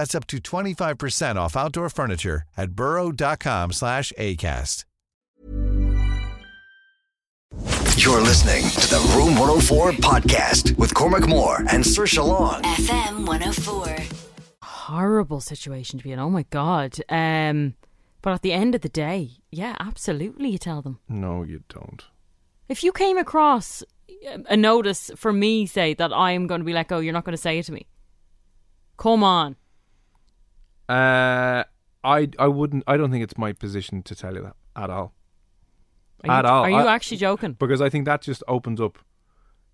That's up to 25% off outdoor furniture at burrow.com slash ACAST. You're listening to the Room 104 podcast with Cormac Moore and Saoirse Long. FM 104. horrible situation to be in. Oh my god. Um, but at the end of the day, yeah, absolutely, you tell them. No, you don't. If you came across a notice for me, say that I am going to be let go, you're not going to say it to me. Come on. Uh, I I wouldn't. I don't think it's my position to tell you that at all. Are at you, all. Are you I- actually joking? Because I think that just opens up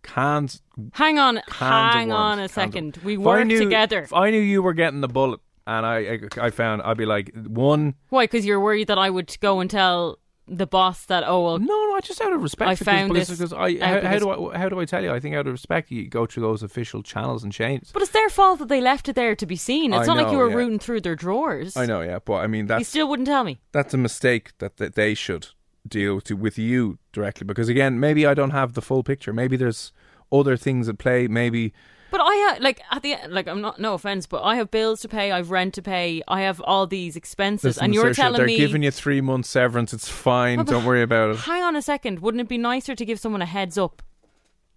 cans. Hang on, cans hang on a of- second. We work knew- together. If I knew you were getting the bullet, and I I, I found, I'd be like one. Why? Because you're worried that I would go and tell the boss that, oh, well, No, no, I just out of respect. I found because, this because I how, how do I how do I tell you? I think out of respect, you go through those official channels and chains. but it's their fault that they left it there to be seen. It's I not like you were yeah. rooting through their drawers. I know, yeah, but I mean You still wouldn't tell me. that's a mistake that, that they should deal to with you directly because again maybe I don't have the full picture maybe there's other things at play maybe But I have like at the end, like I'm not no offense, but I have bills to pay, I've rent to pay, I have all these expenses, listen, and you're Saoirse, telling they're me giving you three months severance it's fine Well, don't worry about it Hang on a second. Wouldn't it be nicer to give someone a heads up?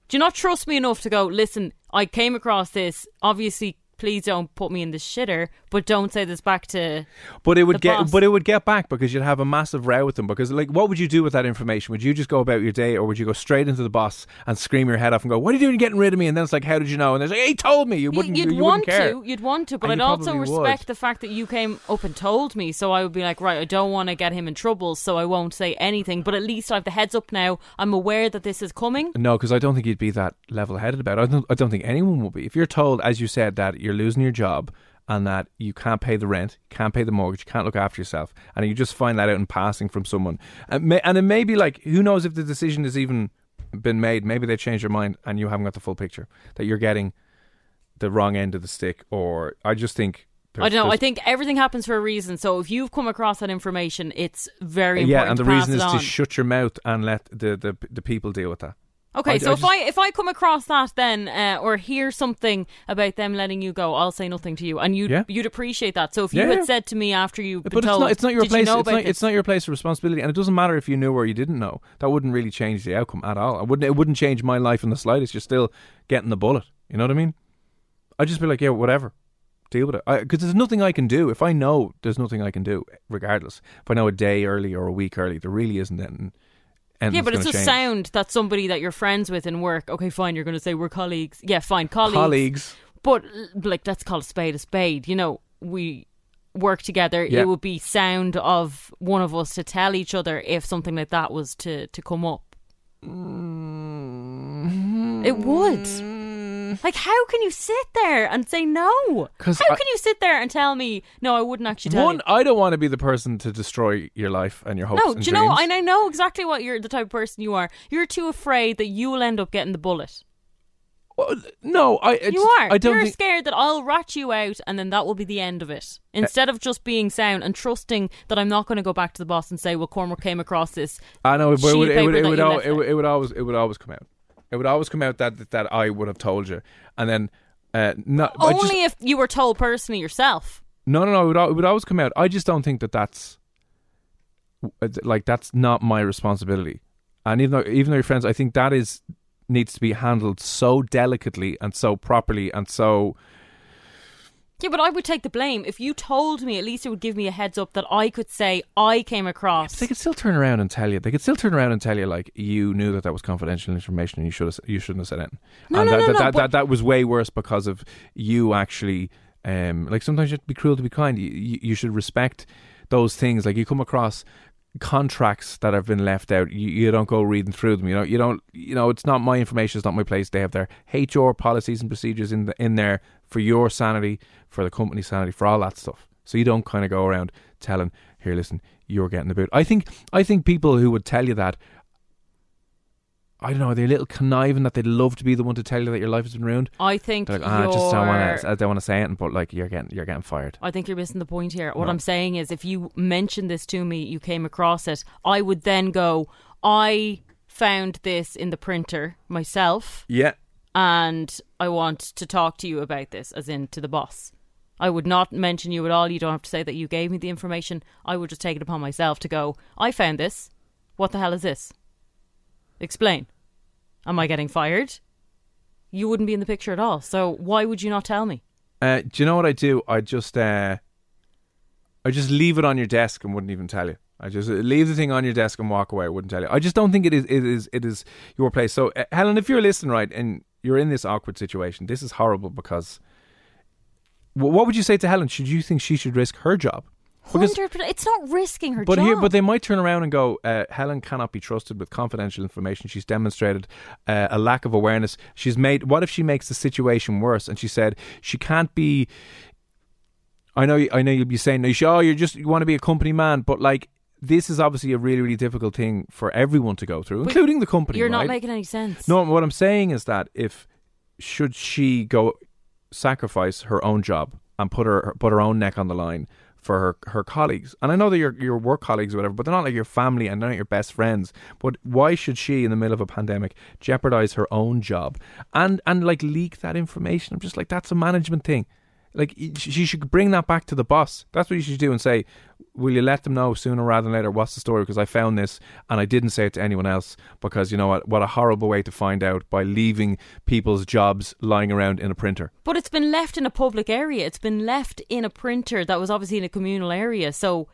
Do you not trust me enough to go, listen, I came across this. Obviously, please don't put me in the shitter, but don't say this back to. but it would get boss. but it would get back because you'd have a massive row with them because like what would you do with that information would you just go about your day or would you go straight into the boss and scream your head off and go what are you doing getting rid of me and then it's like how did you know and they're like he told me you wouldn't you'd you, want wouldn't care to, you'd want to, but And I'd also respect would. the fact that you came up and told me. So I would be like, right, I don't want to get him in trouble, so I won't say anything. But at least I have the heads up now. I'm aware that this is coming. No, because I don't think you'd be that level-headed about it. I don't. I don't think anyone will be. If you're told, as you said, that you're losing your job and that you can't pay the rent, can't pay the mortgage, can't look after yourself, and you just find that out in passing from someone, and, may, and it may be like, who knows if the decision has even been made? Maybe they changed their mind and you haven't got the full picture. That you're getting the wrong end of the stick, or I just think. I don't know. I think everything happens for a reason. So if you've come across that information, it's very important. yeah, and the reason is on. to shut your mouth and let the, the the people deal with that. Okay, I- so I if I if I come across that then uh, or hear something about them letting you go, I'll say nothing to you, and you'd Yeah. you'd appreciate that. So if you Yeah, had yeah. said to me after you, But it's not. It's not your place. You know it's not. It's not your place of responsibility, and it doesn't matter if you knew or you didn't know. That wouldn't really change the outcome at all. I wouldn't. It wouldn't change my life in the slightest. You're still getting the bullet. You know what I mean? I'd just be like, yeah, whatever. Deal with it. Because there's nothing I can do. If I know, there's nothing I can do, regardless. If I know a day early or a week early, there really isn't anything. Yeah, but it's a change. sound that somebody that you're friends with in work. Okay, fine. You're going to say we're colleagues. Yeah, fine, colleagues. Colleagues. But like, let's call a spade a spade. You know, we work together. Yeah. It would be sound of one of us to tell each other if something like that was to to come up. Mm-hmm. It would. Mm. Like, how can you sit there and say no? How I- can you sit there and tell me no? I wouldn't actually tell One, you. I don't want to be the person to destroy your life and your hopes. No, do you know? And I know exactly what you're the type of person you are. You're too afraid that you will end up getting the bullet. Well, no, I. It's, you are. I don't You're think. scared that I'll rat you out, and then that will be the end of it. Eh. Instead of just being sound and trusting that I'm not going to go back to the boss and say, "Well, Cormac came across this." I know, but it would, it would, it would, you al- left it would, it would always, it would always come out. It would always come out that that, that I would have told you, and then uh, not Only just- if you were told personally yourself. no, no, no. It would, it would always come out. I just don't think that that's uh, like that's not my responsibility. And even though even though your friends, I think that is needs to be handled so delicately and so properly and so Yeah, but I would take the blame. If you told me, at least it would give me a heads up that I could say I came across. They could still turn around and tell you. They could still turn around and tell you like you knew that that was confidential information and you should have you shouldn't have said it. No, and no, that, no, that, no, that, but- that, that was way worse because of you actually. Um, like sometimes you have to be cruel to be kind. You, you, you should respect those things. Like you come across contracts that have been left out. You, you don't go reading through them. You know. You don't. You know. It's not my information. It's not my place. They have their HR policies and procedures in the, in there for your sanity, for the company's sanity, for all that stuff. So you don't kind of go around telling, "Here, listen, you're getting the boot." I think. I think people who would tell you that. I don't know. Are They're a little conniving that they'd love to be the one to tell you that your life has been ruined. I think They're like, "Ah, I just don't want to. I don't want to say it, but like you're getting, you're getting fired. I think you're missing the point here. What No. I'm saying is, if you mentioned this to me, you came across it, I would then go, I found this in the printer myself, Yeah. and I want to talk to you about this, as in to the boss. I would not mention you at all. You don't have to say that you gave me the information. I would just take it upon myself to go, I found this. What the hell is this? Explain. Am I getting fired? You wouldn't be in the picture at all. So why would you not tell me? Uh, do you know what I do? I just, uh, I just leave it on your desk and wouldn't even tell you. I just leave the thing on your desk and walk away. I wouldn't tell you. I just don't think it is. It is. It is your place. So, uh, Helen, if you're listening, right, and you're in this awkward situation, this is horrible because. What would you say to Helen? Should you think she should risk her job? Because- Hundred percent. It's not risking her but job. here, but they might turn around and go, uh, Helen cannot be trusted with confidential information. She's demonstrated uh, a lack of awareness. She's made. What if she makes the situation worse? And she said she can't be. I know. I know you'll be saying, "No, oh, you're just you want to be a company man," but like. This is obviously a really, really difficult thing for everyone to go through, But including the company. You're not making any sense. No, what I'm saying is that if should she go sacrifice her own job and put her put her own neck on the line for her her colleagues, and I know that your your work colleagues or whatever, but they're not like your family and they're not your best friends. But why should she, in the middle of a pandemic, jeopardize her own job and and like leak that information? I'm just like that's a management thing. Like she should bring that back to the boss. That's what you should do and say, "Will you let them know sooner rather than later what's the story?" Because I found this and I didn't say it to anyone else because you know what? What a horrible way to find out by leaving people's jobs lying around in a printer. But it's been left in a public area. It's been left in a printer that was obviously in a communal area. So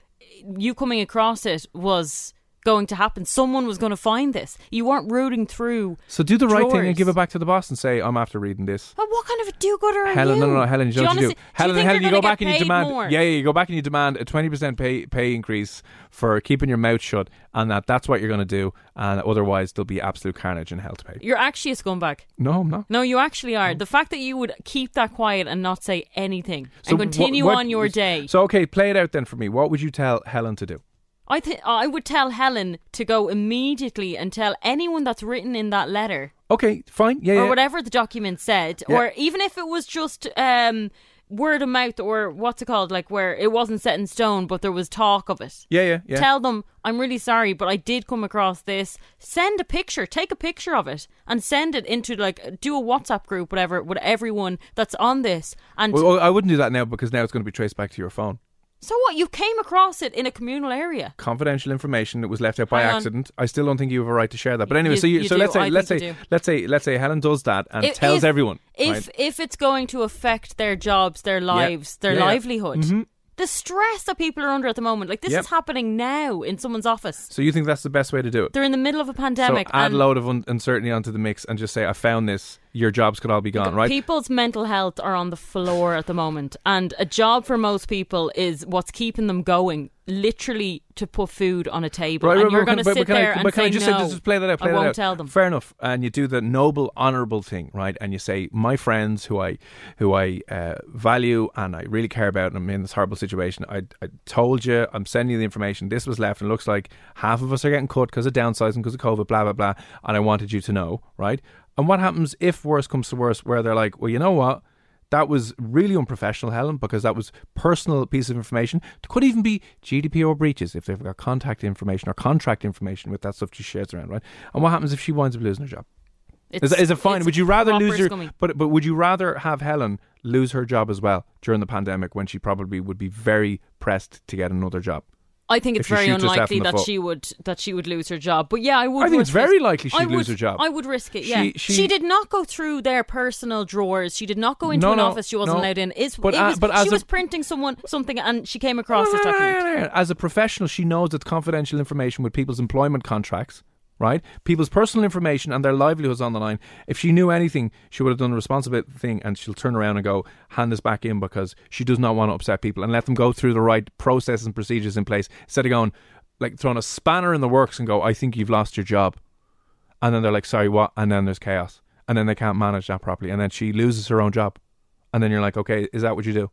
you coming across it was going to happen. Someone was going to find this. You weren't rooting through. So do the right thing and give it back to the boss and say, "I'm after reading this." Well, what kind of a do-gooder are Helen, you? no, no, no, Helen, you do you do. honestly- Helen, do you Helen, you go back and you demand, more? yeah, yeah, you go back and you demand a twenty percent pay pay increase for keeping your mouth shut, and that that's what you're going to do, and otherwise there'll be absolute carnage in hell to pay. You're actually a scumbag. No, I'm not. No, you actually are. The fact that you would keep that quiet and not say anything So and continue what- what- on your day. So okay, play it out then for me. What would you tell Helen to do? I think I would tell Helen to go immediately and tell anyone that's written in that letter Okay, fine. Yeah, or yeah. whatever the document said, Yeah. or even if it was just um, word of mouth or what's it called, like where it wasn't set in stone, but there was talk of it. Yeah, yeah, yeah. Tell them I'm really sorry, but I did come across this. Send a picture, take a picture of it, and send it into like do a WhatsApp group, whatever, with everyone that's on this. And Well, I wouldn't do that now because now it's going to be traced back to your phone. So what? You came across it in a communal area. Confidential information that was left out by Hang on. accident. I still don't think you have a right to share that. But anyway, You- so you, you so do. let's say I let's think say do. let's say let's say Helen does that and If- tells if- everyone. If right? if it's going to affect their jobs, their lives, their Yeah, yeah. livelihood, Mhm. the stress that people are under at the moment, like this Yep. is happening now in someone's office. So you think that's the best way to do it? They're in the middle of a pandemic. so add and a load of un- uncertainty onto the mix and just say, "I found this. Your jobs could all be gone." Right? People's mental health are on the floor at the moment, and a job for most people is what's keeping them going. Literally to put food on a table, Right, and right, you're going to sit I- there but and can say I just no. say, just play that out, play I that won't out. tell them. Fair enough. And you do the noble, honourable thing, right? And you say, my friends who I who I uh, value and I really care about, and I'm in this horrible situation. I, I told you, I'm sending you the information. This was left, and it looks like half of us are getting cut because of downsizing, because of COVID, blah blah blah. And I wanted you to know, right? And what happens if worse comes to worse, where they're like, well, you know what? That was really unprofessional, Helen, because that was personal piece of information. It could even be GDPR breaches if they've got contact information or contract information with that stuff she shares around, right? And what happens if she winds up losing her job? Is, It's- is it fine? Would you rather lose your scummy. but but would you rather have Helen lose her job as well during the pandemic when she probably would be very pressed to get another job? I think it's very unlikely that she would that she would lose her job. But yeah, I would. I think it's risk very it. likely she'd I lose would- her job. I would risk it. Yeah, She- she- did not go through their personal drawers. She did not go into No, an no, office she wasn't no. allowed in. It's, But, it uh, was, but as she a- was printing someone something, and she came across this No, no, no, document. no, no. As a professional, she knows that confidential information with people's employment contracts, right? People's personal information and their livelihoods on the line. If she knew anything, she would have done the responsible thing and she'll turn around and go, hand this back in because she does not want to upset people and let them go through the right processes and procedures in place instead of going, like throwing a spanner in the works and go, I think you've lost your job. And then they're like, sorry, what? And then there's chaos. And then they can't manage that properly. And then she loses her own job. And then you're like, okay, is that what you do?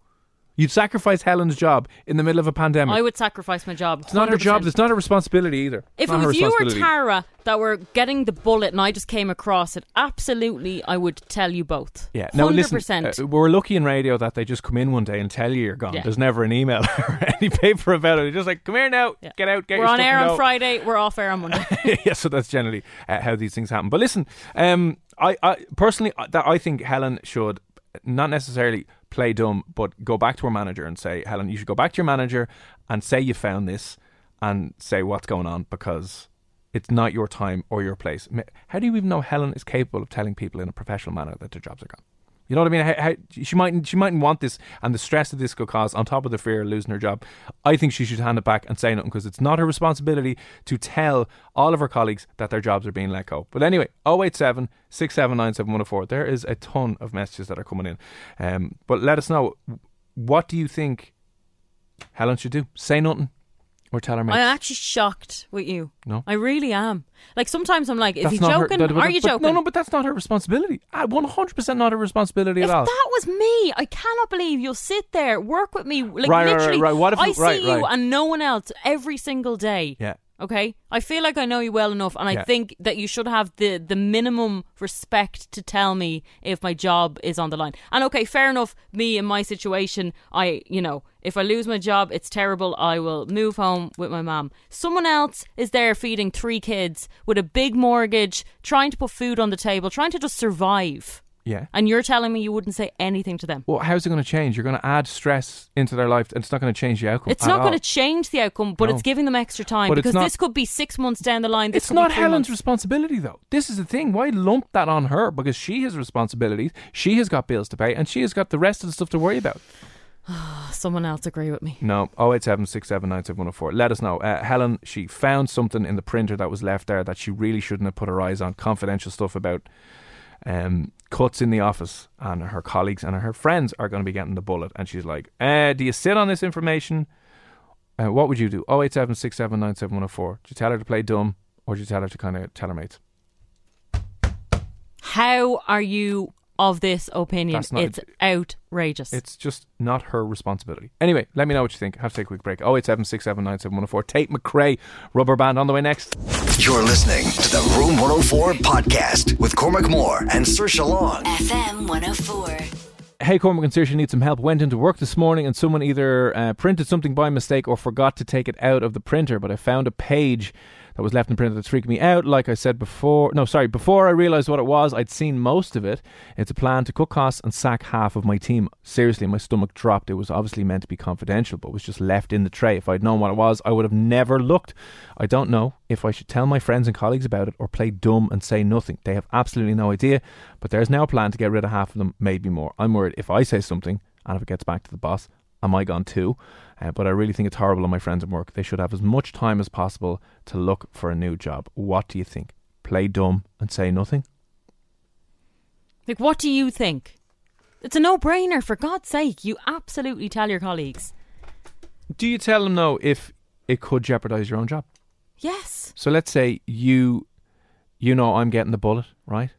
You'd sacrifice Helen's job in the middle of a pandemic. I would sacrifice my job. It's not her job. 100%. It's not her responsibility either. If not it her was you or responsibility. Tara that were getting the bullet and I just came across it, absolutely, I would tell you both. yeah. No, listen. percent. uh, we're lucky in radio that they just come in one day and tell you you're gone. Yeah. There's never an email or any paper about it. They're just like, come here now, Yeah. get out, get We're your on stuff air and on go." Friday. We're off air on Monday. yeah, so that's generally uh, how these things happen. But listen, um, I, I personally, uh, that I think Helen should not necessarily play dumb, but go back to her manager and say, Helen, you should go back to your manager and say you found this and say what's going on because it's not your time or your place. How do you even know Helen is capable of telling people in a professional manner that their jobs are gone? You know what I mean? How, how, she mightn't. She mightn't want this, and the stress that this could cause, on top of the fear of losing her job. I think she should hand it back and say nothing because it's not her responsibility to tell all of her colleagues that their jobs are being let go. But anyway, 087 679 7104. There is a ton of messages that are coming in. Um, but let us know what do you think Helen should do? Say nothing or tell her mates. I'm actually shocked with you. No? I really am. Like sometimes I'm like, is That's he not her- joking? that- but- Are you but- joking? No, no, but that's not her responsibility. Ah, 100% not her responsibility if at all. that was me, I cannot believe you'll sit there, work with me, like Right, right, right, literally. right. What if I you- see right, you right. and no one else every single day. yeah. Okay, I feel like I know you well enough, and I Yeah. think that you should have the the minimum respect to tell me if my job is on the line. And okay, fair enough. Me in my situation, I you know, if I lose my job, it's terrible. I will move home with my mum. Someone else is there feeding three kids with a big mortgage, trying to put food on the table, trying to just survive. Yeah. And you're telling me you wouldn't say anything to them. Well, how's it going to change? You're going to add stress into their life, and it's not going to change the outcome. It's not all. going to change the outcome, but No. it's giving them extra time But because not- this could be six months down the line. This It's not Helen's months. responsibility, though. This is the thing. Why lump that on her? Because she has responsibilities. She has got bills to pay, and she has got the rest of the stuff to worry about. Someone else agree with me. No, 087 Let us know. Uh, Helen, she found something in the printer that was left there that she really shouldn't have put her eyes on. Confidential stuff about um, cuts in the office, and her colleagues and her friends are going to be getting the bullet. And she's like, uh, Do you sit on this information? Uh, what would you do? 087 Do you tell her to play dumb, or do you tell her to kind of tell her mates? How are you of this opinion? That's not- it's outrageous. It's just not her responsibility. Anyway, let me know what you think. Have to take a quick break. 087 Tate McRae, rubber band on the way next. You're listening to the Room 104 podcast with Cormac Moore and Saoirse Long. FM 104. Hey, Cormac and Saoirse need some help. Went into work this morning and someone either uh, printed something by mistake or forgot to take it out of the printer. But I found a page that was left in the printer that's freaking me out. Like I said before, no, sorry, before I realised what it was, I'd seen most of it. It's a plan to cut costs and sack half of my team. Seriously, my stomach dropped. It was obviously meant to be confidential, but was just left in the tray. If I'd known what it was, I would have never looked. I don't know if I should tell my friends and colleagues about it or play dumb and say nothing. They have absolutely no idea. But there's now a plan to get rid of half of them, maybe more. I'm worried if I say something and if it gets back to the boss, am I gone too? Uh, but I really think it's horrible on my friends at work. They should have as much time as possible to look for a new job. What do you think? Play dumb and say nothing? like, what do you think? It's a no-brainer. For God's sake, you absolutely tell your colleagues. Do you tell them no if it could jeopardize your own job? Yes. So let's say you you know I'm getting the bullet, right?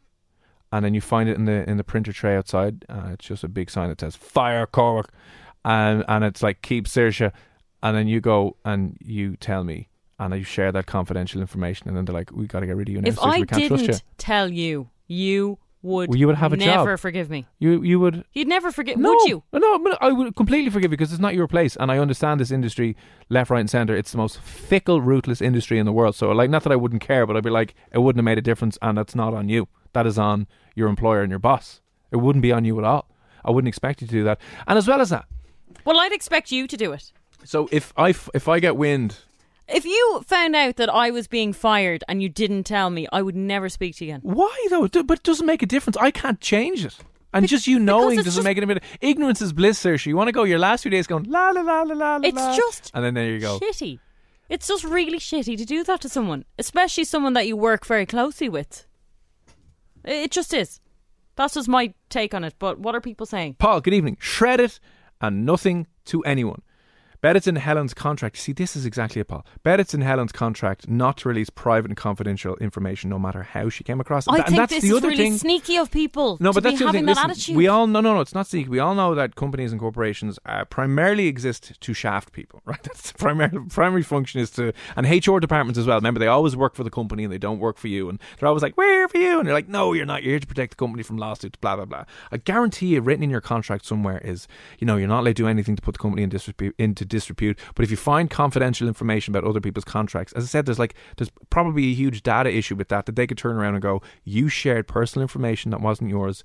And then you find it in the in the printer tray outside. Uh, it's just a big sign that says "Fire Cork," and and it's like "Keep Saoirse," and then you go and you tell me, and you share that confidential information, and then they're like, "We got to get rid of you now, If Saoirse, I we can't trust you." didn't tell you, you would Well, you would have a job. never forgive me. You you would You'd never forgive. no, Would you? No, but I would completely forgive you because it's not your place, and I understand this industry, left, right, and centre. It's the most fickle, ruthless industry in the world. So, like, not that I wouldn't care, but I'd be like, it wouldn't have made a difference, and that's not on you. That is on your employer and your boss. It wouldn't be on you at all. I wouldn't expect you to do that. And as well as that, Well, I'd expect you to do it. So if I f- if I get wind, If you found out that I was being fired and you didn't tell me, I would never speak to you again. why though? D- But it doesn't make a difference. I can't change it. And just you knowing it's doesn't just- make it a bit. Ignorance is bliss, Saoirse. You want to go your last few days going la la la la la la. It's la, just and then there you go. Shitty. It's just really shitty to do that to someone, especially someone that you work very closely with. It just is. That's just my take on it. But what are people saying? Paul, good evening. Shred it and nothing to anyone. Bet it's in Helen's contract. See, this is exactly it, Paul. Bet it's in Helen's contract not to release private and confidential information, no matter how she came across. it. I Th- and think that's this the is other really thing. sneaky of people No, but that's the other having thing. that Listen, attitude. we all no, no, no. It's not sneaky. We all know that companies and corporations uh, primarily exist to shaft people, right? That's the primary primary function is to, and HR departments as well. Remember, they always work for the company and they don't work for you, and they're always like, "We're for you," and you're like, "No, you're not. You're here to protect the company from lawsuits." Blah blah blah. I guarantee you, written in your contract somewhere is, you know, you're not allowed to do anything to put the company in disrepute, into disrepute. But if you find confidential information about other people's contracts, as I said, there's like there's probably a huge data issue with that that they could turn around and go, "You shared personal information that wasn't yours."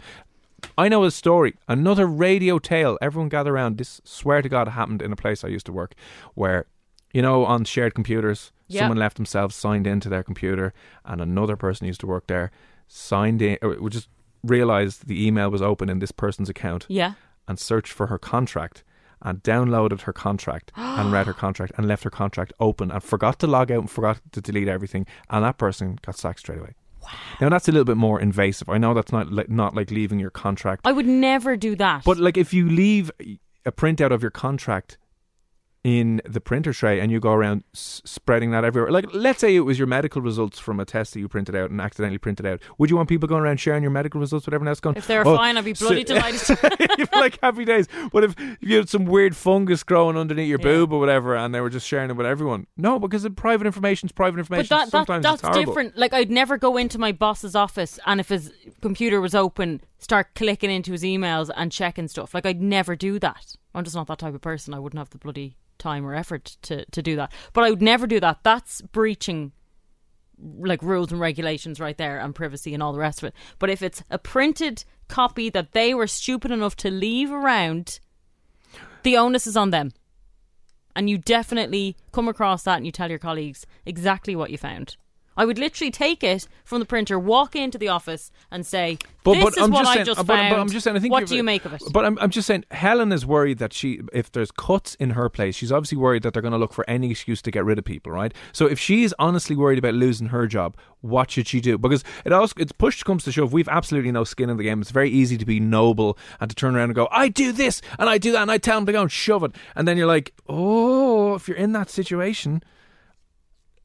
I know a story, another radio tale. Everyone gather around. This swear to God happened in a place I used to work, where you know on shared computers, Yeah. someone left themselves signed into their computer, and another person used to work there signed in. Or just realized the email was open in this person's account yeah. and searched for her contract and downloaded her contract and read her contract and left her contract open and forgot to log out and forgot to delete everything and that person got sacked straight away. Now that's a little bit more invasive. I know that's not like, not like leaving your contract, I would never do that. but like if you leave a printout of your contract in the printer tray and you go around s- spreading that everywhere, like let's say it was your medical results from a test that you printed out and accidentally printed out, would you want people going around sharing your medical results with everyone else? Going, if they're "Oh, fine, I'd be so- bloody delighted. You'd be like happy days. But if, you had some weird fungus growing underneath your Yeah. boob or whatever, and they were just sharing it with everyone, no, because the private information is private information. But that, that Sometimes that's it's horrible. different. Like I'd never go into my boss's office and if his computer was open, start clicking into his emails and checking stuff. Like I'd never do that. I'm just not that type of person. I wouldn't have the bloody time or effort to to do that. But I would never do that. That's breaching like rules and regulations right there and privacy and all the rest of it. But if it's a printed copy that they were stupid enough to leave around, the onus is on them. And you definitely come across that and you tell your colleagues exactly what you found. I would literally take it from the printer, walk into the office, and say, But, "This but is I'm what just I saying, just uh, but, found. but I'm just saying. I think what do you make of it?" But I'm, I'm just saying. Helen is worried that she, if there's cuts in her place, she's obviously worried that they're going to look for any excuse to get rid of people, right? So if she is honestly worried about losing her job, what should she do? Because it also it's push comes to shove. We've absolutely no skin in the game. It's very easy to be noble and to turn around and go, I do this and I do that, and I tell them to go and shove it, and then you're like, oh, if you're in that situation.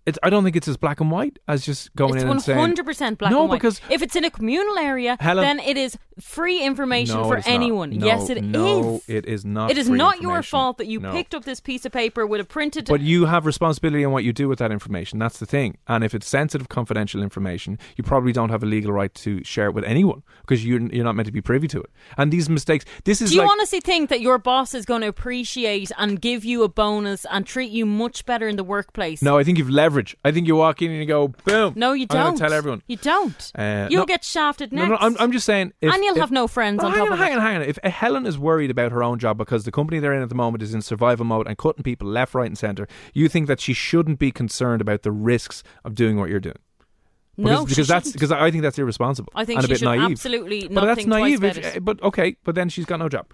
It's, I don't think it's as black and white as just going it's in and saying It's one hundred percent black no and white. because if it's in a communal area, Helen- then it is free information No, for anyone. No, yes, it is. no, it is not It is not your fault that you picked up this piece of paper with a printed. But you have responsibility on what you do with that information. That's the thing. And if it's sensitive, confidential information, you probably don't have a legal right to share it with anyone because you're, you're not meant to be privy to it. And these mistakes, this is do you like. honestly think that your boss is going to appreciate and give you a bonus and treat you much better in the workplace? no, I think you've leverage. I think you walk in and you go, boom. No, you I'm don't. tell everyone. You don't. Uh, You'll no- get shafted No, next. no, I'm, I'm just saying. If, and you'll if- have no friends Well, on hang top on, hang on, hang on. If Helen is worried about her own job because the company they're in at the moment is in survival mode and cutting people left, right, and centre, you think that she shouldn't be concerned about the risks of doing what you're doing? Because, No, because that's shouldn't. because I think that's irresponsible. I think and a bit should naive. absolutely But that's naive. if- but okay, but then she's got no job.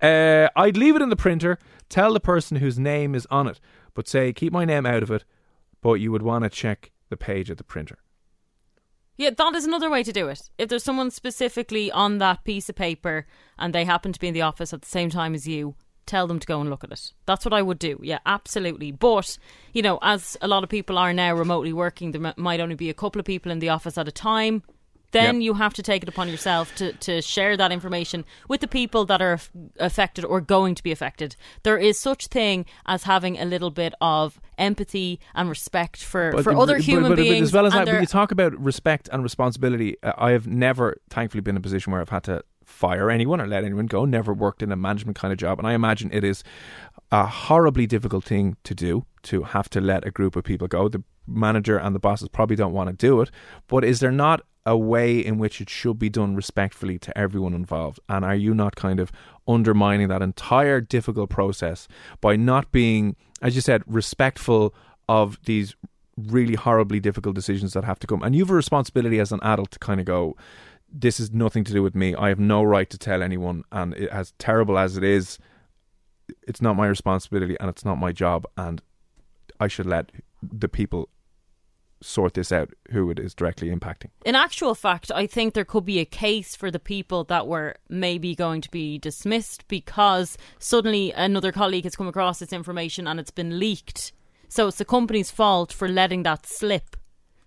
Uh, I'd leave it in the printer. Tell the person whose name is on it, but say keep my name out of it. But you would want to check the page at the printer. Yeah, that is another way to do it. If there's someone specifically on that piece of paper and they happen to be in the office at the same time as you, tell them to go and look at it. That's what I would do. Yeah, absolutely. But, you know, as a lot of people are now remotely working, there might only be a couple of people in the office at a time. Then Yep. you have to take it upon yourself to, to share that information with the people that are aff- affected or going to be affected. There is such thing as having a little bit of empathy and respect for, for other but- human but, but beings. as well as that, but their- you talk about respect and responsibility. Uh, I have never, thankfully, been in a position where I've had to fire anyone or let anyone go. Never worked in a management kind of job, and I imagine it is a horribly difficult thing to do to have to let a group of people go. The manager and the bosses probably don't want to do it, but is there not a way in which it should be done respectfully to everyone involved? And are you not kind of undermining that entire difficult process by not being, as you said, respectful of these really horribly difficult decisions that have to come. And you have a responsibility as an adult to kind of go, this is nothing to do with me. I have no right to tell anyone. And it, as terrible as it is, it's not my responsibility and it's not my job. And I should let the people sort this out who it is directly impacting. In actual fact, I think there could be a case for the people that were maybe going to be dismissed because suddenly another colleague has come across this information and it's been leaked. So it's the company's fault for letting that slip.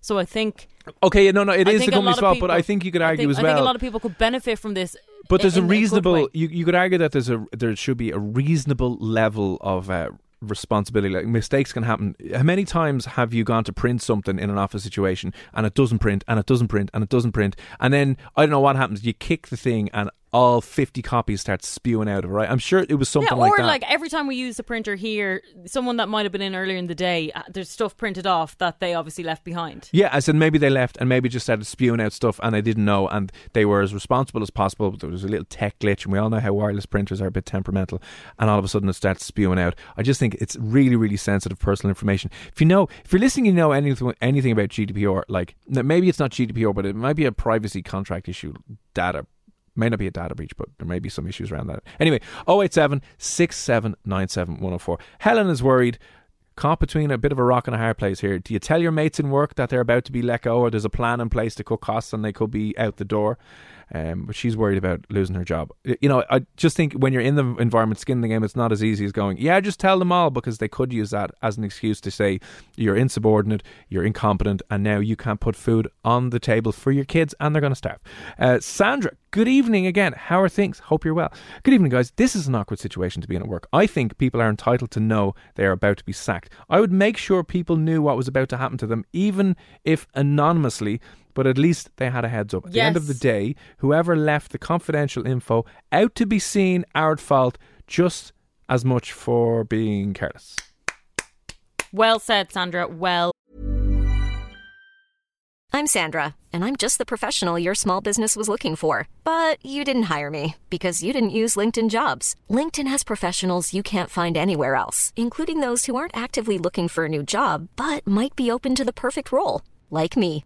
So I think. Okay, no, no, it I is the company's of fault, but I think you could argue I think, as I well. think a lot of people could benefit from this. But there's a in good way. reasonable. you you could argue that there's a there should be a reasonable level of uh, responsibility. Like mistakes can happen. How many times have you gone to print something in an office situation and it doesn't print and it doesn't print and it doesn't print and then I don't know what happens. You kick the thing and all 50 copies start spewing out of it. Right? I'm sure it was something yeah, like or that. like every time we use the printer here, someone that might have been in earlier in the day, uh, there's stuff printed off that they obviously left behind. Yeah, I said maybe they left and maybe just started spewing out stuff and they didn't know and they were as responsible as possible. But there was a little tech glitch and we all know how wireless printers are a bit temperamental and all of a sudden it starts spewing out. I just think it's really, really sensitive personal information. If you know, if you're listening, you know anything, anything about GDPR, like maybe it's not GDPR, but it might be a privacy contract issue, data May not be a data breach, but there may be some issues around that. Anyway, 087 6797 104. Helen is worried. Caught between a bit of a rock and a hard place here. Do you tell your mates in work that they're about to be let go or there's a plan in place to cut costs and they could be out the door? Um, but she's worried about losing her job. You know, I just think when you're in the environment, skin in the game, it's not as easy as going, yeah, just tell them all because they could use that as an excuse to say you're insubordinate, you're incompetent, and now you can't put food on the table for your kids and they're going to starve. Uh, Sandra, good evening again. How are things? Hope you're well. Good evening, guys. This is an awkward situation to be in at work. I think people are entitled to know they are about to be sacked. I would make sure people knew what was about to happen to them, even if anonymously but at least they had a heads up. At the end of the day, whoever left the confidential info out to be seen are at fault just as much for being careless. Well said, Sandra. Well I'm Sandra, and I'm just the professional your small business was looking for. But you didn't hire me because you didn't use LinkedIn jobs. LinkedIn has professionals you can't find anywhere else, including those who aren't actively looking for a new job but might be open to the perfect role, like me.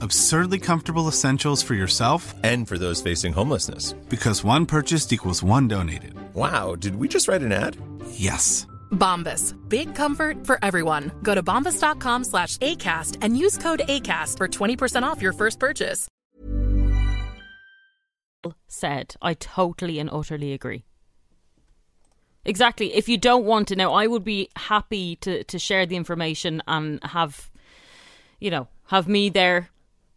Absurdly comfortable essentials for yourself And for those facing homelessness. because one purchased equals one donated. Wow, did we just write an ad? Yes. Bombas. Big comfort for everyone. Go to bombas.com slash ACAST and use code ACAST for 20% off your first purchase. said. I totally and utterly agree. Exactly. If you don't want to know, I would be happy to, to share the information and have, you know, have me there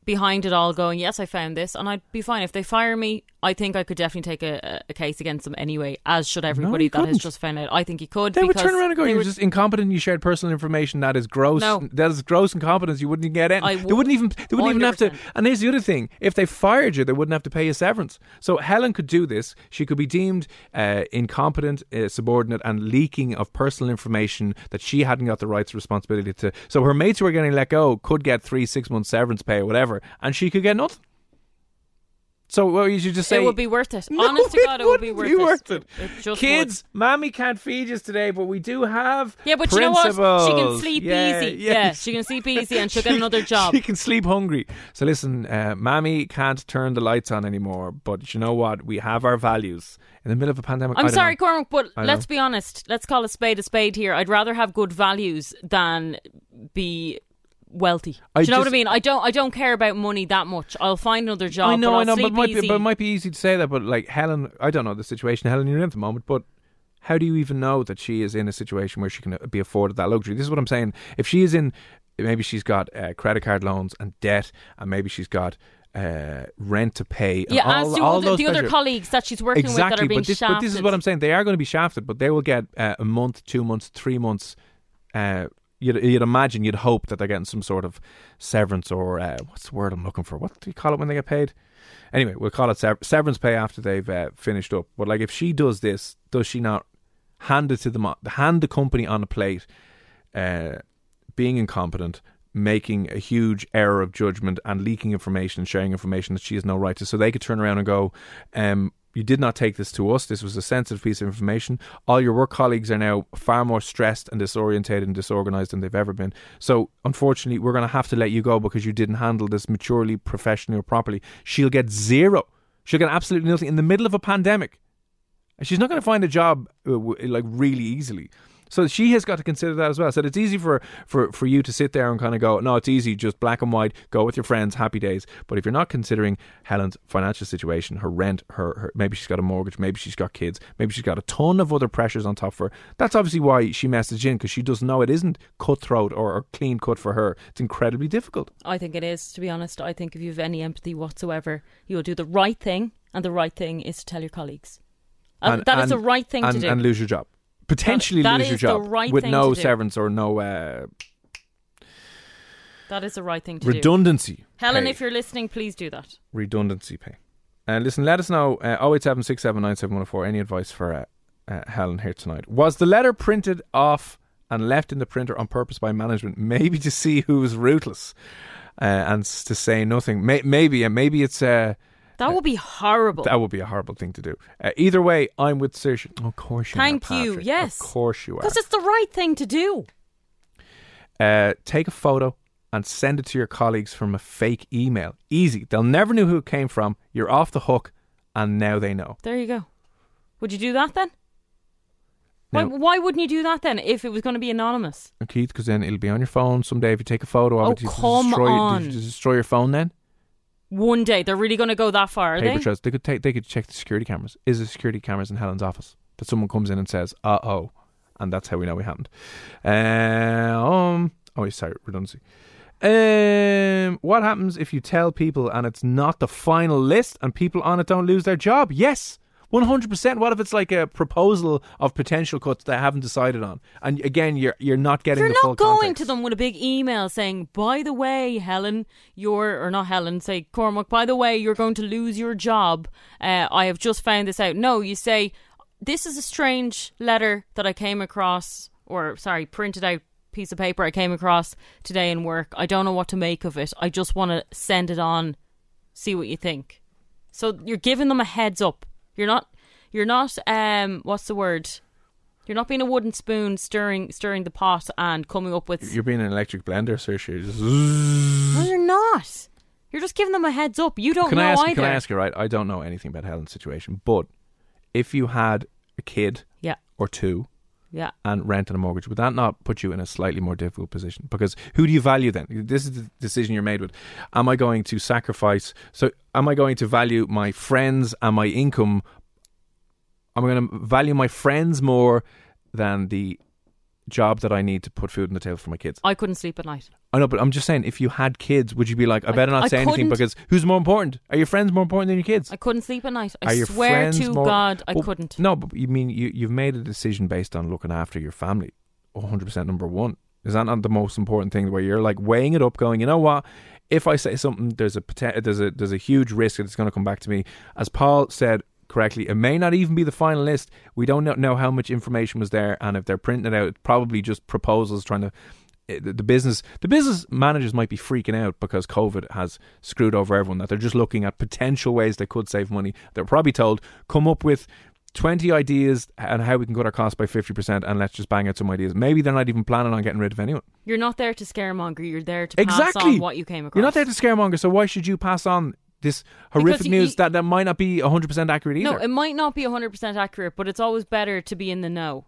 behind it all going, yes, I found this, and I'd be fine. If they fire me, I think I could definitely take a, a case against them anyway, as should everybody you that has couldn't. just found out. I think you could. They would turn around and go, "You're would- just incompetent. You shared personal information that is gross. No. That is gross incompetence. You wouldn't even get it. They wouldn't even. They wouldn't even have to. And here's the other thing: if they fired you, they wouldn't have to pay you severance. So Helen could do this. She could be deemed uh, incompetent, uh, subordinate, and leaking of personal information that she hadn't got the rights responsibility to. So her mates who were getting let go could get three, six months severance pay or whatever, and she could get nothing. So what you should just say it would be worth it. No, Honest to God, it, would be worth be it. it. just Kids, mommy can't feed us today, but we do have Yeah, but you know what? She can sleep Yeah, easy. yeah. Yeah, she can sleep easy and she'll get another job. She can sleep hungry. So listen, uh, mommy can't turn the lights on anymore, but you know what? We have our values in the middle of a pandemic. I'm sorry, know. Cormac, but let's be honest. Let's call a spade a spade here. I'd rather have good values than be wealthy. I Do you know what I mean? I don't. I don't care about money that much. I'll find another job. I know, I know, but it might easy. be, but it might be easy to say that. But like Helen, I don't know the situation Helen you're in at the moment, but. How do you even know that she is in a situation where she can uh, be afforded that luxury? This is what I'm saying. If she is in, maybe she's got uh, credit card loans and debt, and maybe she's got uh, rent to pay. and yeah, all, as do all all the, the other colleagues that she's working exactly, with that are being but this, shafted. but this is what I'm saying. They are going to be shafted, but they will get uh, a month, two months, three months. Uh, you'd, you'd imagine, you'd hope that they're getting some sort of severance or uh, what's the word I'm looking for? What do you call it when they get paid? Anyway, we'll call it sever- severance pay after they've uh, finished up. But like, if she does this, does she not hand it to them, hand the company on a plate, uh, being incompetent, making a huge error of judgment, and leaking information and sharing information that she has no right to, so they could turn around and go, um, "You did not take this to us. This was a sensitive piece of information. All your work colleagues are now far more stressed and disorientated and disorganized than they've ever been. So, unfortunately, we're going to have to let you go because you didn't handle this maturely, professionally, or properly." She'll get zero. She'll get absolutely nothing in the middle of a pandemic. She's not going to find a job uh, like really easily. So she has got to consider that as well. So it's easy for, for, for you to sit there and kind of go, no, it's easy, just black and white, go with your friends, happy days. But if you're not considering Helen's financial situation, her rent, her, her maybe she's got a mortgage, maybe she's got kids, maybe she's got a ton of other pressures on top of her. That's obviously why she messaged in because she doesn't know it isn't cutthroat or, or clean cut for her. It's incredibly difficult. I think it is, to be honest. I think if you have any empathy whatsoever, you'll do the right thing, and the right thing is to tell your colleagues. And, that is the right thing and, to do. and lose your job. Potentially that lose your job right with no severance or no uh, that is the right thing to do. redundancy. Helen, pay. if you're listening, please do that. redundancy pay. And listen, let us know uh, 087 any advice for uh, uh, Helen here tonight. Was the letter printed off and left in the printer on purpose by management, maybe to see who was ruthless uh, and to say nothing? May- maybe, and maybe it's. Uh, That would be horrible. that would be a horrible thing to do. Uh, either way, I'm with Saoirse. Of course you Thank are. you. Patrick. Yes. Of course you are. Because it's the right thing to do. uh, take a photo and send it to your colleagues from a fake email. Easy. They'll never know who it came from. You're off the hook, and now they know. There you go. Would you do that then? Why, Now- why wouldn't you do that then if it was going to be anonymous? Keith, because then it'll be on your phone someday if you take a photo of Oh, it. you come destroy, on. You destroy your phone then? One day they're really going to go that far, are Paper they? trails. They could take. They could check the security cameras. Is there security cameras in Helen's office? That someone comes in and says, "Uh oh," and that's how we know it happened. Uh, um. Oh, sorry, redundancy. Um, what happens if you tell people and it's not the final list and people on it don't lose their job? Yes, one hundred percent. What if it's like a proposal of potential cuts they haven't decided on, and again, you're you're not getting You're the full not going context. to them with a big email saying, by the way, Helen, you're, or not Helen, say, Cormac, by the way, you're going to lose your job. Uh, I have just found this out. No, you say, this is a strange letter that I came across, or sorry, printed out piece of paper I came across today in work. I don't know what to make of it. I just want to send it on, see what you think. So you're giving them a heads up. You're not, you're not, um, what's the word? You're not being a wooden spoon stirring stirring the pot and coming up with. You're being an electric blender, sir. You're no, you're not. You're just giving them a heads up. You don't can know I ask? either. Can I ask you? Right, I don't know anything about Helen's situation, but if you had a kid Yeah, or two yeah. and rent and a mortgage, would that not put you in a slightly more difficult position? Because who do you value then? This is the decision you're made with. Am I going to sacrifice? So, am I going to value my friends and my income? Am I going to value my friends more than the job that I need to put food on the table for my kids? I couldn't sleep at night. I know, but I'm just saying, if you had kids, would you be like, I better not I say anything couldn't- because who's more important? Are your friends more important than your kids? I couldn't sleep at night. Are I your swear friends to more- God, I couldn't. No, but you mean you you've made a decision based on looking after your family. 100 percent number one. Is that not the most important thing? Where you're like weighing it up, going, you know what? If I say something, there's a poten- there's a there's a huge risk that it's going to come back to me. As Paul said correctly, it may not even be the final list. We don't know- know how much information was there, and if they're printing it out, it's probably just proposals trying to the business the business managers might be freaking out because COVID has screwed over everyone. That they're just looking at potential ways they could save money. They're probably told come up with. 20 ideas and how we can cut our costs by 50% and let's just bang out some ideas. Maybe they're not even planning on getting rid of anyone. You're not there to scaremonger. You're there to pass Exactly. on what you came across. You're not there to scaremonger, so why should you pass on this horrific you- news you- that, that might not be 100% accurate either? No, it might not be 100% accurate, but it's always better to be in the know.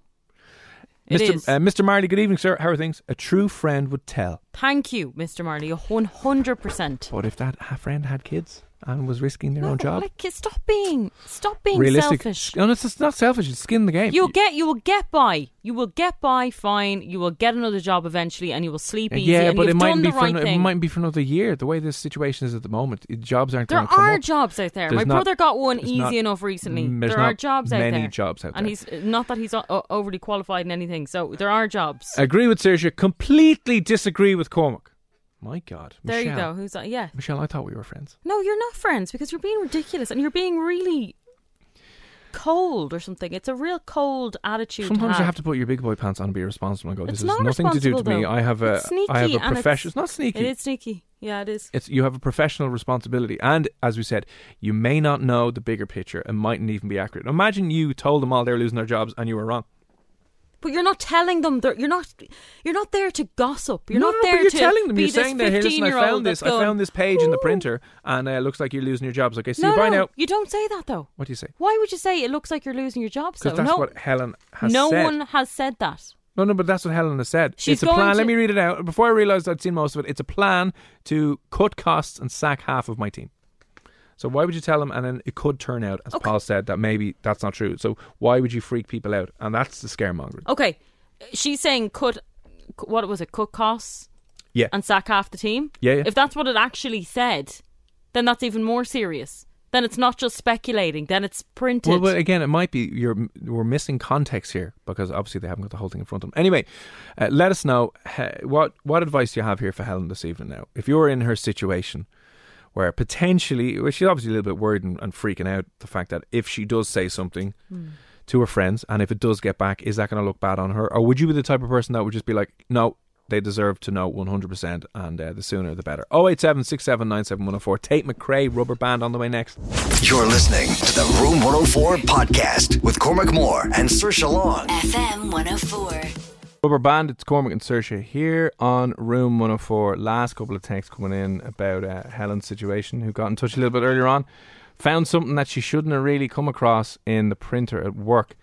It Mr. is. Uh, Mr. Marley, good evening, sir. How are things? A true friend would tell. Thank you, Mr. Marley. 100%. But if that friend had kids and was risking their No, own job, Like, stop being, stop being realistic. selfish. No, it's, it's not selfish. It's skin in the game. You'll get, you will get by. You will get by fine. You will get another job eventually, and you will sleep easy. yeah, and but it might be for right it might be for another year. The way this situation is at the moment, jobs aren't There going to come are jobs out there. There's My not- brother got one easy not- enough recently. There are jobs out many there. jobs out there, and he's not that he's overly qualified in anything. So there are jobs. Agree with Saoirse. Completely disagree with Cormac. My God, there you go. Who's that? Yeah. Michelle, I thought we were friends. No, you're not friends because you're being ridiculous and you're being really cold or something. It's a real cold attitude. Sometimes to you have to put your big boy pants on and be responsible and go. It's This has not nothing to do to me. though. I have a, It's I have a and it's- It's not sneaky. It is sneaky. Yeah, it is. It's you have a professional responsibility, and as we said, you may not know the bigger picture and mightn't even be accurate. Imagine you told them all they were losing their jobs and you were wrong. But you're not telling them. You're not. You're not there to gossip. You're no, not no, there but you're to telling them. be You're saying that. Hey, listen, I found this. I found this page in the printer, and uh, it looks like you're losing your jobs. Okay, see no, you. Bye no, now. you don't say that though. What do you say? Why would you say it looks like you're losing your jobs? So Because that's no, what Helen has no said. one has said that. No, no, but that's what Helen has said. She's it's a plan. Let me read it out. Before I realised I'd seen most of it, it's a plan to cut costs and sack half of my team. So why would you tell them? And then it could turn out, as Paul said, that maybe that's not true. So why would you freak people out? And that's the scaremongering. Okay, she's saying cut. What was it? Cut costs Yeah. and sack half the team. Yeah, yeah. If that's what it actually said, then that's even more serious. Then it's not just speculating. Then it's printed. Well, but again, it might be you're we're missing context here because obviously they haven't got the whole thing in front of them. Anyway, uh, let us know uh, what what advice you have here for Helen this evening. Now, if you're in her situation where potentially, well, she's obviously a little bit worried and, and freaking out the fact that if she does say something to her friends and if it does get back, is that going to look bad on her, or would you be the type of person that would just be like, no? They deserve to know 100%, and uh, the sooner the better. 087 Tate McRae, rubber band on the way next. You're listening to the Room 104 podcast with Cormac Moore and Saoirse Long. FM 104. Rubber Band, it's Cormac and Saoirse here on Room 104. Last couple of texts coming in about uh, Helen's situation, who got in touch a little bit earlier on. Found something that she shouldn't have really come across in the printer at work.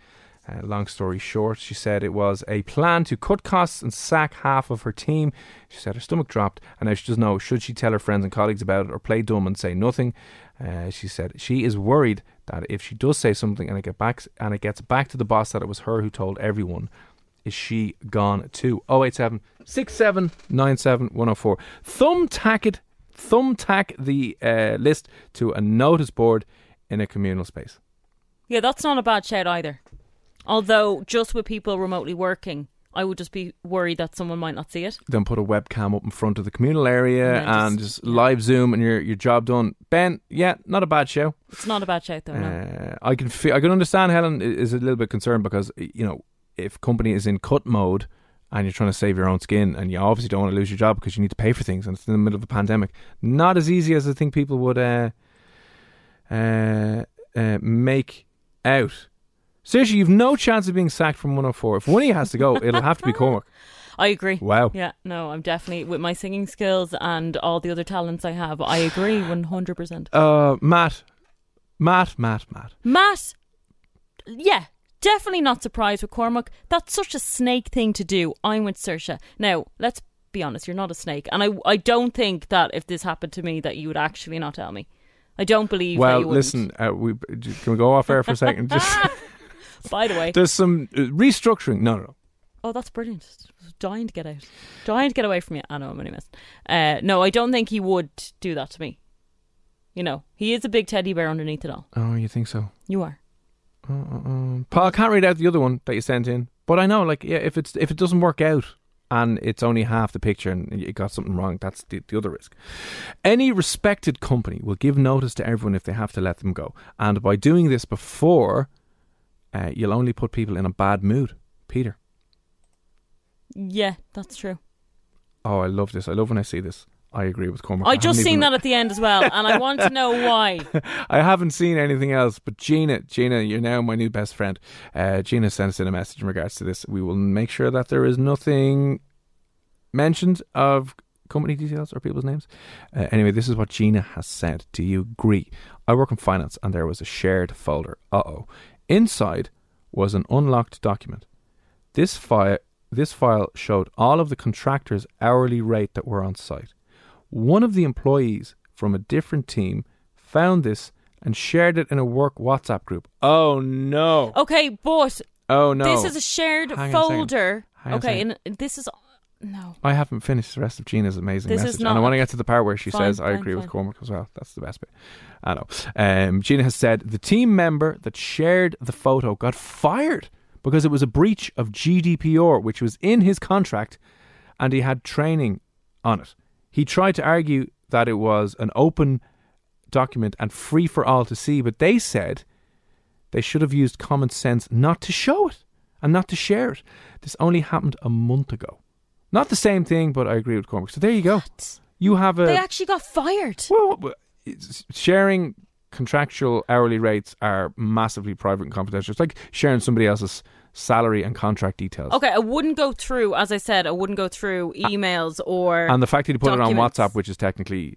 Uh, long story short, she said it was a plan to cut costs and sack half of her team. She said her stomach dropped, and now she doesn't know should she tell her friends and colleagues about it or play dumb and say nothing. Uh, she said she is worried that if she does say something and it get back and it gets back to the boss that it was her who told everyone, is she gone too? 087 6797 104. Thumbtack it, thumbtack the uh, list to a notice board in a communal space. yeah, that's not a bad shout either. Although, just with people remotely working, I would just be worried that someone might not see it. Then put a webcam up in front of the communal area And then and just- just, live zoom and your your job done. Ben, yeah, not a bad show. It's not a bad shout though. No. Uh, I can fe- I can understand Helen is a little bit concerned because you know if company is in cut mode and you're trying to save your own skin and you obviously don't want to lose your job because you need to pay for things and it's in the middle of a pandemic. Not as easy as I think people would uh, uh, uh, make out. Seriously, you've no chance of being sacked from 104. If one of you has to go, it'll have to be Cormac. I agree. Wow. Yeah, no, I'm definitely with my singing skills and all the other talents I have. I agree 100%. Uh, Matt, Matt, Matt, Matt. Matt, yeah, definitely not surprised with Cormac. That's such a snake thing to do. I'm with Saoirse. Now, let's be honest, you're not a snake. And I, I don't think that if this happened to me that you would actually not tell me. I don't believe that Well, listen, uh, we can we go off air for a second? Just By the way, there's some uh, restructuring. No, no, no. Oh, that's brilliant. Dying to get out. Dying to get away from you. I know, I'm only messing. Uh, no, I don't think he would do that to me. You know, he is a big teddy bear underneath it all. Oh, you think so? You are. Uh, uh, uh. Paul, I can't read out the other one that you sent in, but I know, like, yeah, if it's if it doesn't work out and it's only half the picture and you got something wrong, that's the, the other risk. Any respected company will give notice to everyone if they have to let them go, and by doing this before, uh, you'll only put people in a bad mood. Peter, Yeah, that's true. Oh, I love this. I love when I see this. I agree with Cormac. I haven't just seen that at the end as well, and I want to know why. I haven't seen anything else, but Gina, Gina, you're now my new best friend. Uh, Gina sent us in a message in regards to this. We will make sure that there is nothing mentioned of company details or people's names. Uh, anyway, this is what Gina has said. Do you agree? I work in finance, and there was a shared folder. Uh oh. Inside was an unlocked document. This file, this file showed all of the contractors' hourly rate that were on site. One of the employees from a different team found this and shared it in a work WhatsApp group. Oh no! Okay, but Oh no! this is a shared Hang on a second. folder. Hang on a okay, second. and this is no. I haven't finished the rest of Gina's amazing This is message, not- and I want to get to the part where she Fine, says, "I fine, agree with fine. Cormac as well." That's the best bit. I know. Um, Gina has said the team member that shared the photo got fired because it was a breach of GDPR, which was in his contract, and he had training on it. He tried to argue that it was an open document and free for all to see, but they said they should have used common sense not to show it and not to share it. This only happened a month ago. Not the same thing, but I agree with Cormac. So there you go. You have a They actually got fired. well, well, sharing contractual hourly rates are massively private and confidential. It's like sharing somebody else's salary and contract details. Okay, I wouldn't go through, as I said, I wouldn't go through ah. emails or. And the fact that you put it on. WhatsApp, which is technically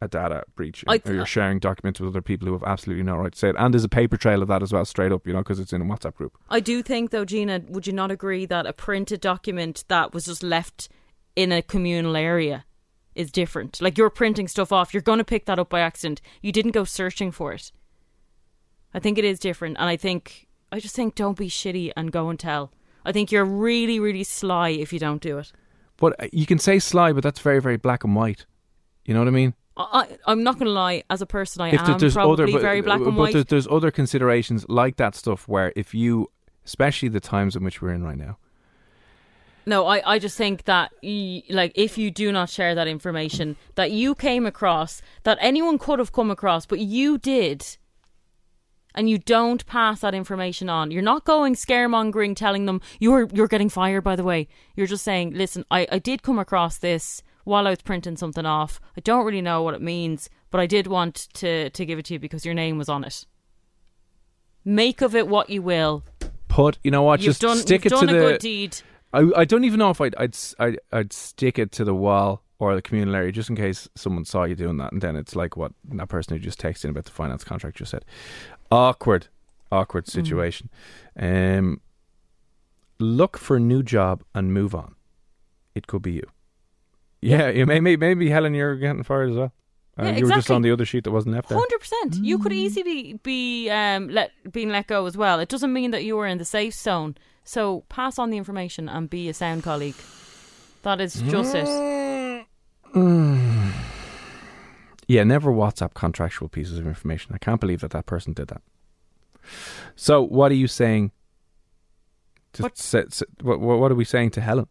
a data breach, I- or you're sharing documents with other people who have absolutely no right to say it, and there's a paper trail of that as well, straight up, you know, because it's in a WhatsApp group. I do think, though, Gina, would you not agree that a printed document that was just left in a communal area is different? Like you're printing stuff off, you're going to pick that up by accident. You didn't go searching for it. I think it is different, and I think I just think don't be shitty and go and tell. I think you're really, really sly if you don't do it. But uh, you can say sly, but that's very, very black and white. You know what I mean? I, I'm not going to lie. As a person, I if am there's probably other, but, very black and but white. There's, there's other considerations like that stuff where if you, especially the times in which we're in right now, No, I, I just think that, like, if you do not share that information that you came across, that anyone could have come across, but you did, and you don't pass that information on, you're not going scaremongering, telling them you're you're getting fired. By the way, you're just saying, listen, I, I did come across this while I was printing something off. I don't really know what it means, but I did want to to give it to you because your name was on it. Make of it what you will. put, you know what, you've just done, stick it done to a the. good deed. I, I don't even know if I'd, I'd I'd I'd stick it to the wall or the communal area just in case someone saw you doing that, and then it's like what that person who just texted in about the finance contract just said. Awkward, awkward situation. Um, look for a new job and move on. It could be you. Yeah, you may, may, maybe Helen, you're getting fired as well. Uh, Yeah, you were just on the other sheet that wasn't left there. Hundred percent. You could easily be, be um let being let go as well. It doesn't mean that you are in the safe zone. So pass on the information and be a sound colleague. That is just it. Yeah, never WhatsApp contractual pieces of information. I can't believe that that person did that. So, what are you saying? To What- say- say- what, what, what are we saying to Helen?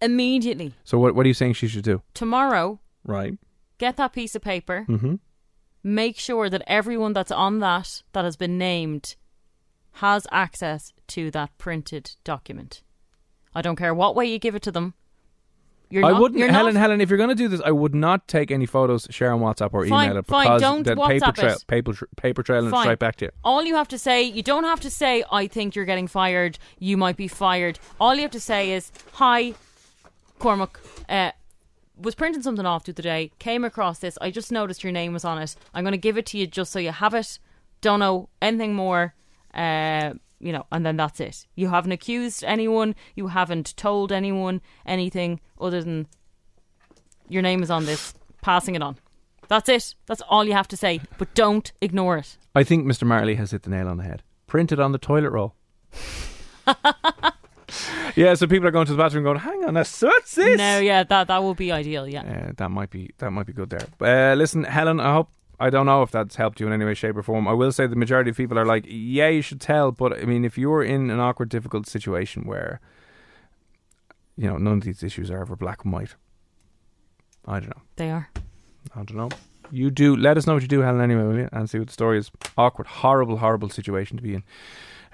Immediately So, what, what are you saying she should do? tomorrow, Right. get that piece of paper. Mm-hmm. Make sure that everyone that's on that that has been named has access to that printed document. I don't care what way you give it to them. You're I not, wouldn't, you're Helen. not, Helen, if you're going to do this, I would not take any photos, share on WhatsApp or Fine, email it fine, because don't the paper it. paper, paper trail, and it's Fine. straight back to you. All you have to say, you don't have to say, I think you're getting fired, you might be fired. All you have to say is, Hi, Cormac, uh, was printing something off the other day, came across this, I just noticed your name was on it. I'm going to give it to you just so you have it. Don't know anything more. Uh, you know, and then that's it. You haven't accused anyone, you haven't told anyone anything other than your name is on this, passing it on. That's it. That's all you have to say. But don't ignore it. I think Mr. Marley has hit the nail on the head. Printed on the toilet roll. yeah, so people are going to the bathroom going, "Hang on, a what's this?" No, yeah, that that would be ideal. Yeah. Uh, that might be that might be good there. Uh, listen, Helen, I hope I don't know if that's helped you in any way, shape, or form. I will say the majority of people are like, yeah, you should tell, but I mean, if you're in an awkward, difficult situation where you know none of these issues are ever black and white, I don't know. They are. I don't know. You do. Let us know what you do, Helen. Anyway, will you? And see what the story is. Awkward, horrible, horrible situation to be in.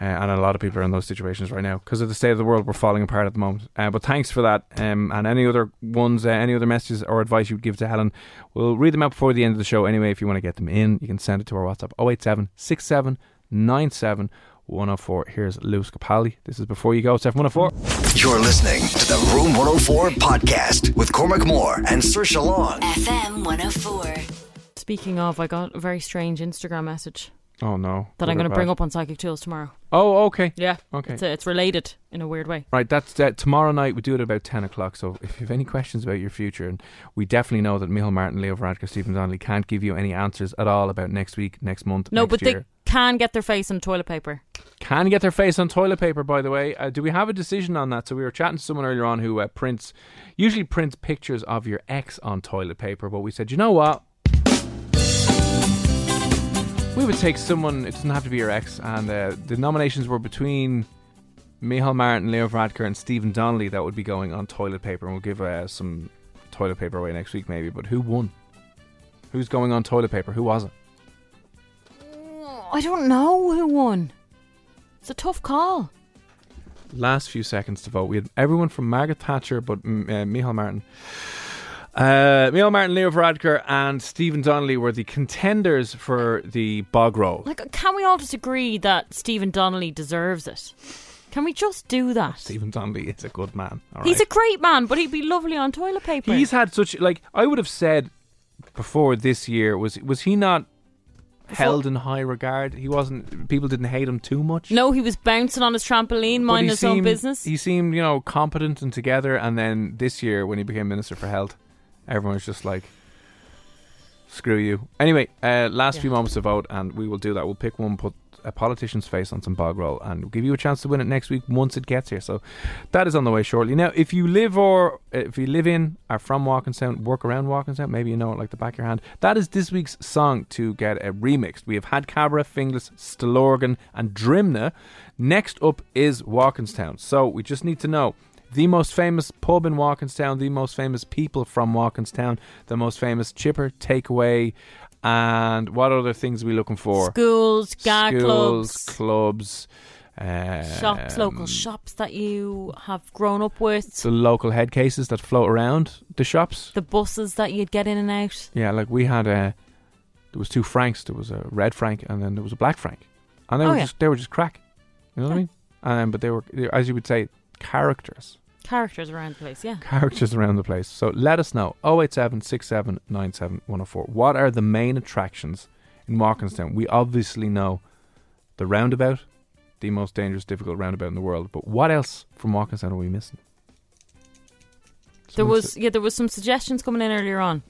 Uh, and a lot of people are in those situations right now because of the state of the world. We're falling apart at the moment. Uh, but thanks for that. Um, and any other ones, uh, any other messages or advice you would give to Helen, we'll read them out before the end of the show. Anyway, if you want to get them in, you can send it to our WhatsApp 087 67 97 104. Here's Lewis Capaldi. This is Before You Go. It's F104. You're listening to the Room 104 podcast with Cormac Moore and Saoirse Long. FM 104. Speaking of, I got a very strange Instagram message Oh, no. that Good I'm going to bring up on Psychic Tools tomorrow. Oh, okay. Yeah. Okay. It's, uh, it's related in a weird way. Right, that's uh, tomorrow night. We do it about 10 o'clock. So if you have any questions about your future, and we definitely know that Michael Martin, Leo Varadkar, Stephen Donnelly can't give you any answers at all about next week, next month, No, next but year. they can get their face on toilet paper. can get their face on toilet paper, by the way. Uh, do we have a decision on that? So we were chatting to someone earlier on who uh, prints, usually prints pictures of your ex on toilet paper, but we said, you know what? We would take someone, it doesn't have to be your ex, and uh, the nominations were between Micheál Martin, Leo Varadkar, and Stephen Donnelly that would be going on toilet paper, and we'll give uh, some toilet paper away next week, maybe. But who won? Who's going on toilet paper? Who was it? I don't know who won. It's a tough call. last few seconds to vote. We had everyone from Margaret Thatcher, but uh, Micheál Martin. Uh, Micheál Martin, Leo Varadkar, and Stephen Donnelly were the contenders for the bog roll. Like, can we all just agree that Stephen Donnelly deserves it? Can we just do that? Stephen Donnelly is a good man. all He's a great man, but he'd be lovely on toilet paper. He's had such like I would have said before this year was was he not held in high regard? He wasn't. People didn't hate him too much. no, he was bouncing on his trampoline, But minding his own seemed- business. He seemed, you know, competent and together. And then this year, when he became Minister for Health, everyone was just like, screw you. Anyway, uh, last Yeah. few moments to vote, and we will do that. We'll pick one, put a politician's face on some bog roll, and we'll give you a chance to win it next week once it gets here. So that is on the way shortly. Now, if you live or if you live in, are from Walkinstown, work around Walkinstown, maybe you know it like the back of your hand. That is this week's song to get a remixed. We have had Cabra, Finglas, Stillorgan, and Drimnagh. Next up is Walkinstown. So we just need to know the most famous pub in Walkinstown, the most famous people from Walkinstown, the most famous chipper takeaway, and what other things are we looking for? Schools, gag Schools, clubs, clubs, uh, shops, local shops that you have grown up with, the local head cases that float around the shops. the buses that you'd get in and out. Yeah, like we had a. There was two Franks. There was a red Frank and then there was a black Frank, and they Oh, were yeah. just they were just crack. You know what I mean? Um, but they were, as you would say, characters. Characters around the place, yeah. characters around the place. So let us know 087 67 97 104. What are the main attractions in Walkinstown? We obviously know the roundabout, the most dangerous, difficult roundabout in the world. But what else from Walkinstown are we missing? There was yeah, there was some suggestions coming in earlier on.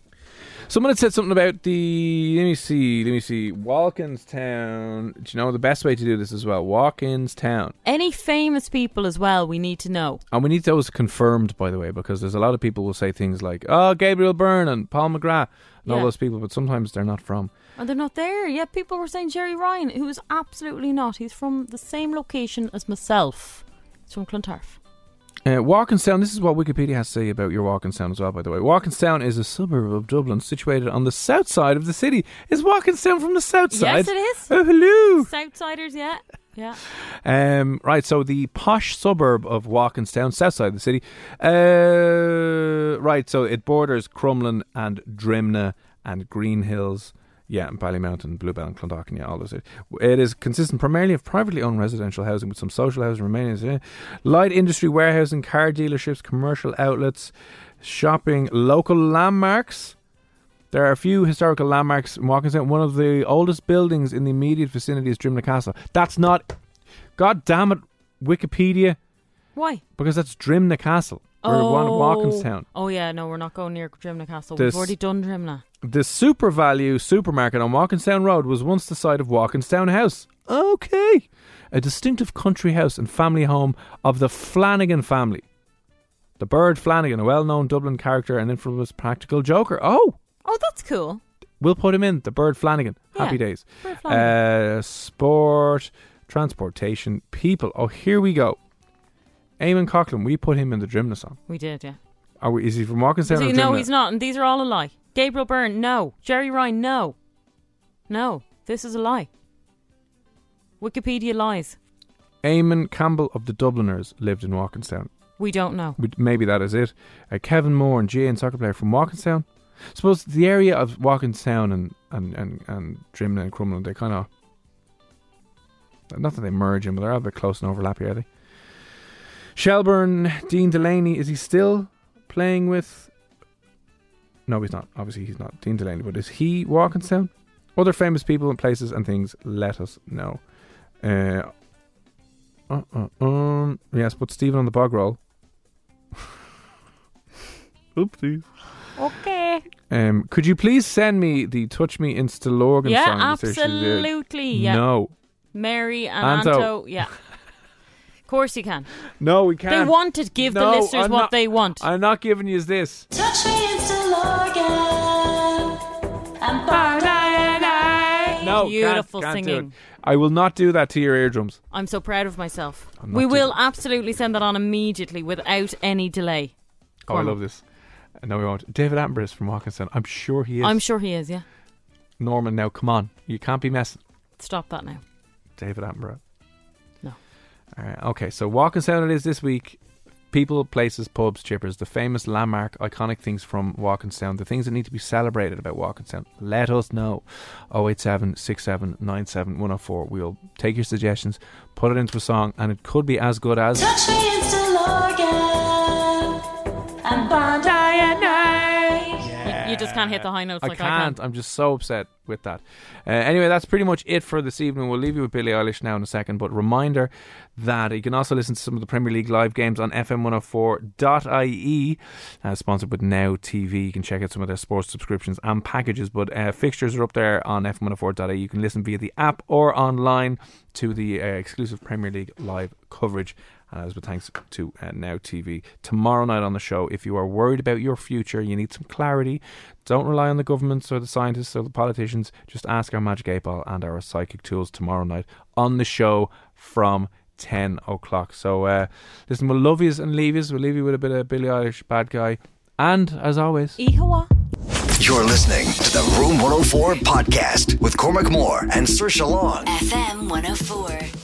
Someone had said something about the. Let me see. Let me see. Walkinstown. Do you know the best way to do this as well? Walkinstown. Any famous people as well we need to know. And we need those confirmed, by the way, because there's a lot of people will say things like, "Oh, Gabriel Byrne and Paul McGrath and all those people," but sometimes they're not from. And they're not there. Yeah, people were saying Gerry Ryan, who is absolutely not. He's from the same location as myself. He's from Clontarf. Uh, Walkinstown, this is what Wikipedia has to say about your Walkinstown as well, by the way. Walkinstown is a suburb of Dublin situated on the south side of the city. Is Walkinstown from the south side? Yes, it is. Oh, hello. Southsiders, yeah. Yeah. Um, right, so the posh suburb of Walkinstown, south side of the city. Uh, right, so it borders Crumlin and Drimnagh and Green Hills. Yeah, and Ballymount, Bluebell and Clondalkin, yeah, all those. It is consistent primarily of privately owned residential housing with some social housing remaining. Light industry warehousing, car dealerships, commercial outlets, shopping, local landmarks. There are a few historical landmarks in Walkinstown. One of the oldest buildings in the immediate vicinity is Drimnagh Castle. That's not. God damn it, Wikipedia, Why? because that's Drimnagh Castle. We're oh. Walkinstown. Oh, yeah, no, we're not going near Drimnagh Castle. This- We've already done Drimnagh. The SuperValu supermarket on Walkinstown Road was once the site of Walkinstown House. Okay. A distinctive country house and family home of the Flanagan family. The Bird Flanagan, a well known Dublin character and infamous practical joker. Oh, Oh, that's cool. we'll put him in. The Bird Flanagan. Happy days. Bird Flanagan. Uh, sport, transportation, people. Oh, here we go. Eamon Coghlan, we put him in the Drimnagh song. We did, yeah. Are we, is he from Walkinstown or no, he's not. And these are all a lie. Gabriel Byrne, no. Gerry Ryan, no. No. This is a lie. Wikipedia lies. Eamon Campbell of the Dubliners lived in Walkinstown. We don't know. Maybe that is it. Uh, Kevin Moore and Gian, soccer player from Walkinstown. Suppose the area of Walkinstown and and and and Drimnagh and Crumlin, they kind of not that they merge in, but they're a bit close and overlappy, are they? Shelburne, Dean Delaney, is he still playing with? No, he's not. Obviously, he's not Dean Delaney, but is he Walkinstown? Other famous people and places and things. Let us know. Uh, uh, uh, um, yes, put Stephen on the bog roll. Oopsies. Okay. Um, could you please send me the "Touch Me" in Stillorgan Yeah, song? says absolutely. Yeah. No, Mary and Anto. Anto. Yeah. Of course you can. no, we can't. They want it. Give the listeners I'm what not- they want. I'm not giving you this. Touch me in Stillorgan. And No, Beautiful can't, can't do singing. it. I will not do that to your eardrums. I'm so proud of myself. We will doing absolutely send that on immediately without any delay. Oh, I love this. Uh, No, we won't. David Attenborough is from Walkinstown. I'm sure he is. I'm sure he is, yeah. Norman, now come on. You can't be messing. Stop that now. David Attenborough. Right. Okay. So Walkinstown it is this week. People, places, pubs, chippers, the famous landmark, iconic things from Walkinstown, the things that need to be celebrated about Walkinstown. Let us know. 087 67 97 104. We'll take your suggestions, put it into a song, and it could be as good as. You, just can't hit the high notes I like can't. I can. I'm just so upset with that. Uh, anyway, that's pretty much it for this evening. We'll leave you with Billie Eilish now in a second. But reminder that you can also listen to some of the Premier League live games on FM104.ie, uh, sponsored with Now TV. You can check out some of their sports subscriptions and packages. But uh, fixtures are up there on FM104.ie. You can listen via the app or online to the uh, exclusive Premier League live coverage. And as with thanks to uh, Now TV. Tomorrow night on the show, if you are worried about your future, you need some clarity, don't rely on the governments or the scientists or the politicians. Just ask our Magic 8 Ball and our psychic tools tomorrow night on the show from 10 o'clock. So, uh, listen, we'll love yous and leave yous. We'll leave you with a bit of Billie Eilish, Bad Guy. And, as always, Ihawa. You're listening to the Room 104 podcast with Cormac Moore and Saoirse Long. FM 104.